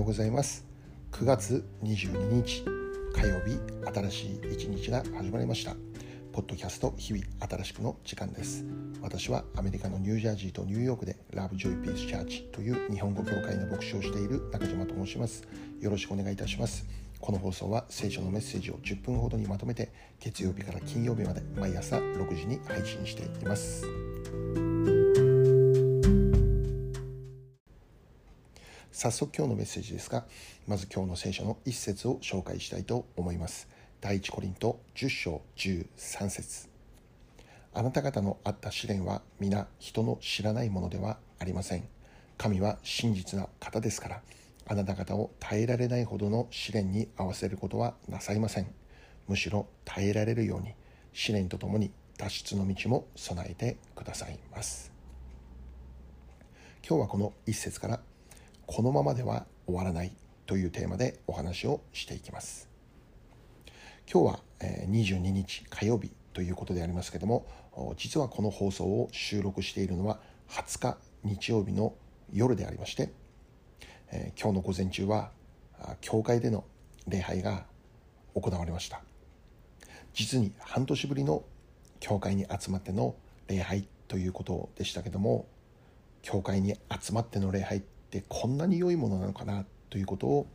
ようございます。9月22日火曜日新しい一日が始まりました。ポッドキャスト日々新しくの時間です。私はアメリカのニュージャージーとニューヨークでラブジョイピースチャーチという日本語教会の牧師をしている中島と申します。よろしくお願いいたします。この放送は聖書のメッセージを10分ほどにまとめて月曜日から金曜日まで毎朝6時に配信しています。早速今日のメッセージですがまず今日の聖書の一節を紹介したいと思います。第一コリント10章13節。あなた方のあった試練は皆人の知らないものではありません。神は真実な方ですからあなた方を耐えられないほどの試練に合わせることはなさいません。むしろ耐えられるように試練とともに脱出の道も備えてくださいます。今日はこの一節からこのままでは終わらないというテーマでお話をしていきます。今日は22日火曜日ということでありますけども実はこの放送を収録しているのは20日日曜日の夜でありまして、え今日の午前中は教会での礼拝が行われました。実に半年ぶりの教会に集まっての礼拝ということでしたけども教会に集まっての礼拝ってこんなに良いものなのかなということを、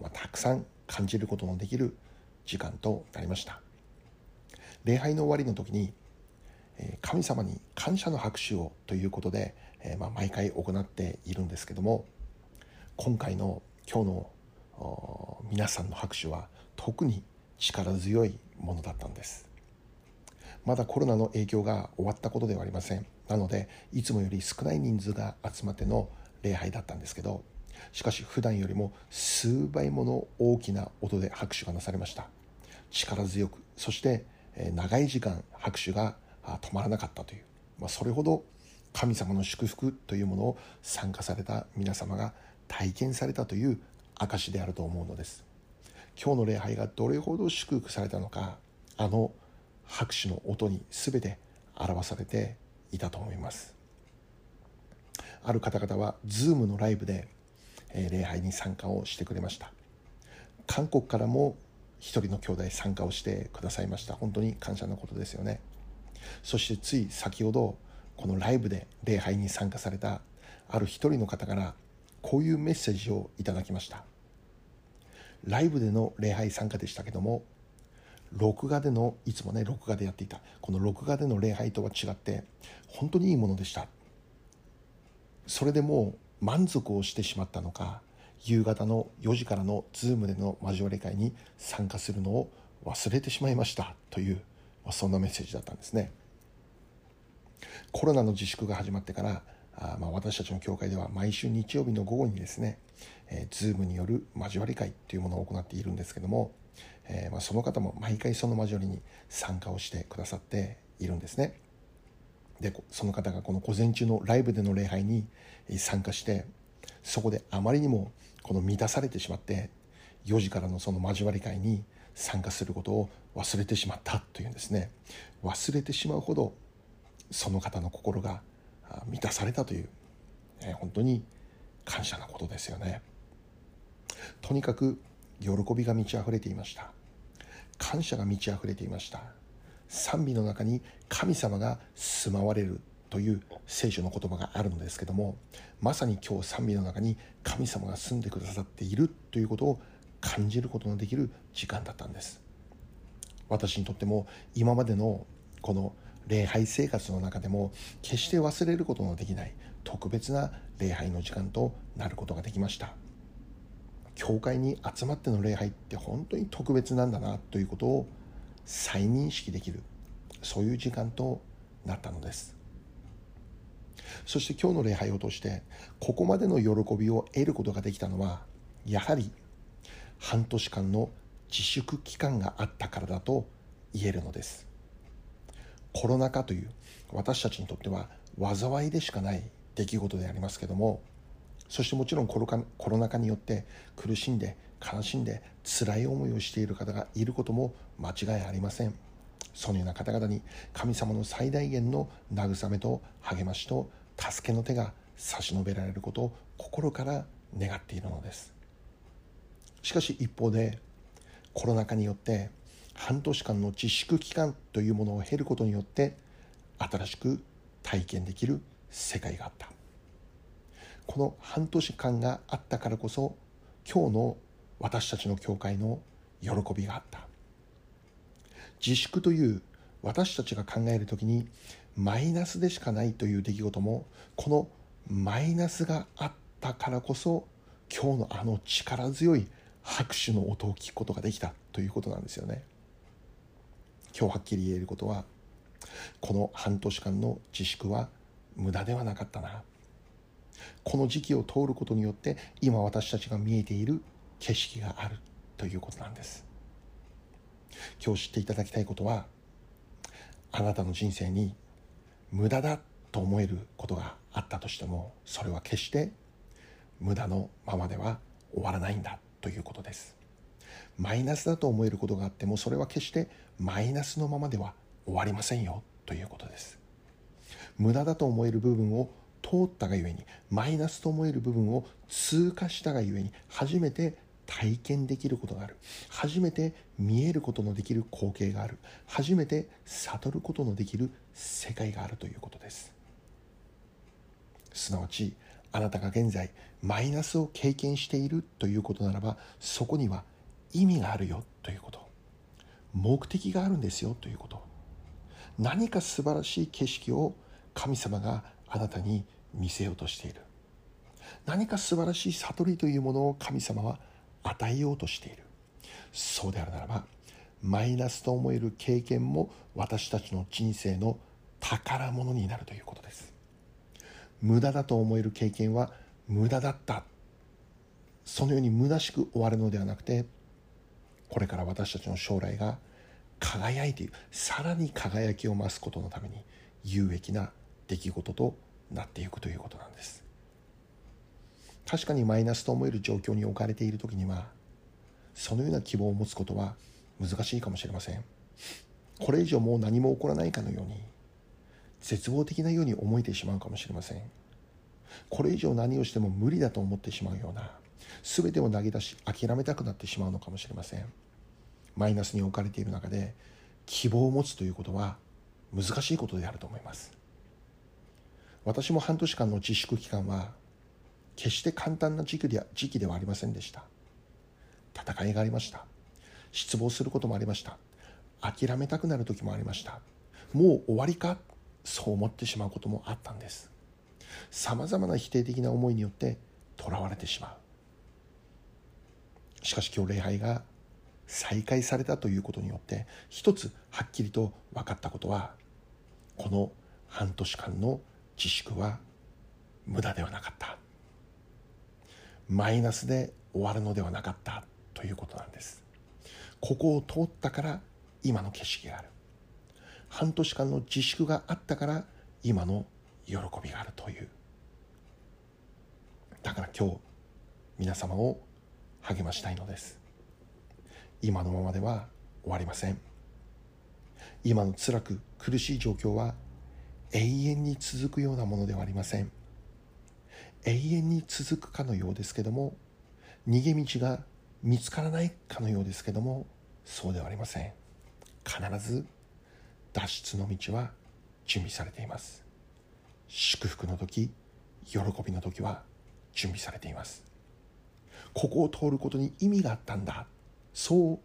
まあ、たくさん感じることのできる時間となりました。礼拝の終わりの時に神様に感謝の拍手をということで、えまあ、毎回行っているんですけども今回の今日の皆さんの拍手は特に力強いものだったんです。まだコロナの影響が終わったことではありません。なのでいつもより少ない人数が集まっての礼拝だったんですけどしかし普段よりも数倍もの大きな音で拍手がなされました。力強くそして長い時間拍手が止まらなかったという、まあ、それほど神様の祝福というものを参加された皆様が体験されたという証であると思うのです。今日の礼拝がどれほど祝福されたのかあの拍手の音に全て表されていたと思います。ある方々は Zoom のライブで、え礼拝に参加をしてくれました。韓国からも一人の兄弟参加をしてくださいました。本当に感謝のことですよね。そしてつい先ほどこのライブで礼拝に参加されたある一人の方からこういうメッセージをいただきました。ライブでの礼拝参加でしたけども録画でのいつもね録画でやっていたこの録画での礼拝とは違って本当にいいものでした。それでもう満足をしてしまったのか夕方の4時からの Zoom での交わり会に参加するのを忘れてしまいましたという、まあ、そんなメッセージだったんですね。コロナの自粛が始まってからあまあ私たちの教会では毎週日曜日の午後にですね、えー、Zoom による交わり会というものを行っているんですけども、えー、まあその方も毎回その交わりに参加をしてくださっているんですね。でその方がこの午前中のライブでの礼拝に参加してそこであまりにもこの満たされてしまって4時からのその交わり会に参加することを忘れてしまったというんですね。忘れてしまうほどその方の心が満たされたという、え本当に感謝なことですよね。とにかく喜びが満ち溢れていました。感謝が満ち溢れていました。賛美の中に神様が住まわれるという聖書の言葉があるのですけどもまさに今日賛美の中に神様が住んでくださっているということを感じることのできる時間だったんです。私にとっても今までのこの礼拝生活の中でも決して忘れることのできない特別な礼拝の時間となることができました。教会に集まっての礼拝って本当に特別なんだなということを再認識できるそういう時間となったのです。そして今日の礼拝を通してここまでの喜びを得ることができたのはやはり半年間の自粛期間があったからだと言えるのです。コロナ禍という私たちにとっては災いでしかない出来事でありますけどもそしてもちろんコロコロナ禍によって苦しんで悲しんで辛い思いをしている方がいることも間違いありません。そのような方々に神様の最大限の慰めと励ましと助けの手が差し伸べられることを心から願っているのです。しかし一方でコロナ禍によって半年間の自粛期間というものを経ることによって新しく体験できる世界があった。この半年間があったからこそ今日の私たちの教会の喜びがあった。自粛という私たちが考える時にマイナスでしかないという出来事もこのマイナスがあったからこそ今日のあの力強い拍手の音を聞くことができたということなんですよね。今日はっきり言えることはこの半年間の自粛は無駄ではなかったな。この時期を通ることによって今私たちが見えている景色があるということなんです。今日知っていただきたいことはあなたの人生に無駄だと思えることがあったとしてもそれは決して無駄のままでは終わらないんだということです。マイナスだと思えることがあってもそれは決してマイナスのままでは終わりませんよということです。無駄だと思える部分を通ったがゆえにマイナスと思える部分を通過したがゆえに初めて体験できることがある。初めて見えることのできる光景がある。初めて悟ることのできる世界があるということです。すなわちあなたが現在マイナスを経験しているということならばそこには意味があるよということ。目的があるんですよということ。何か素晴らしい景色を神様があなたに見せようとしている。何か素晴らしい悟りというものを神様は与えようとしている。そうであるならばマイナスと思える経験も私たちの人生の宝物になるということです。無駄だと思える経験は無駄だった。そのように虚しく終わるのではなくてこれから私たちの将来が輝いている。さらに輝きを増すことのために有益な出来事となっていくということなんです。確かにマイナスと思える状況に置かれている時にはそのような希望を持つことは難しいかもしれません。これ以上もう何も起こらないかのように絶望的なように思えてしまうかもしれません。これ以上何をしても無理だと思ってしまうような全てを投げ出し諦めたくなってしまうのかもしれません。マイナスに置かれている中で希望を持つということは難しいことであると思います。私も半年間の自粛期間は決して簡単な時期では時期ではありませんでした。戦いがありました。失望することもありました。諦めたくなる時もありました。もう終わりか？そう思ってしまうこともあったんです。さまざまな否定的な思いによってとらわれてしまう。しかし今日礼拝が再開されたということによって一つはっきりと分かったことはこの半年間の自粛は無駄ではなかった。マイナスで終わるのではなかった。ということなんです。ここを通ったから今の景色がある。半年間の自粛があったから今の喜びがあるという。だから今日皆様を励ましたいのです。今のままでは終わりません。今の辛く苦しい状況は永遠に続くようなものではありません。永遠に続くかのようですけども逃げ道が見つからないかのようですけどもそうではありません。必ず脱出の道は準備されています。祝福の時喜びの時は準備されています。ここを通ることに意味があったんだ。そう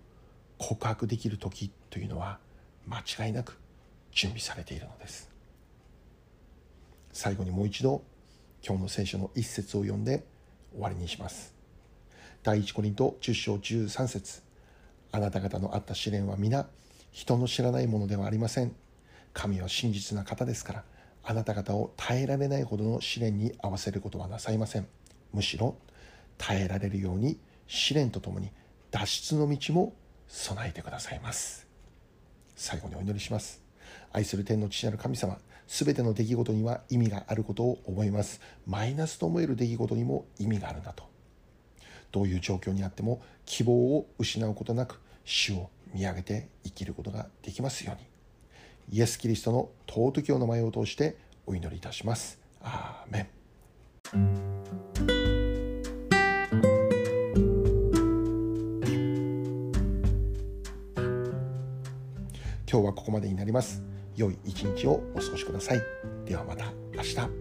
告白できる時というのは間違いなく準備されているのです。最後にもう一度今日の聖書の一節を読んで終わりにします。第一コリント10章13節あなた方のあった試練は皆人の知らないものではありません。神は真実な方ですから、あなた方を耐えられないほどの試練に合わせることはなさいません。むしろ耐えられるように試練とともに脱出の道も備えてくださいます。最後にお祈りします。愛する天の父なる神様、すべての出来事には意味があることを思います。マイナスと思える出来事にも意味があるんだと。どういう状況にあっても希望を失うことなく、主を見上げて生きることができますように。イエス・キリストの尊きお名前を通してお祈りいたします。アーメン。今日はここまでになります。良い一日をお過ごしください。ではまた明日。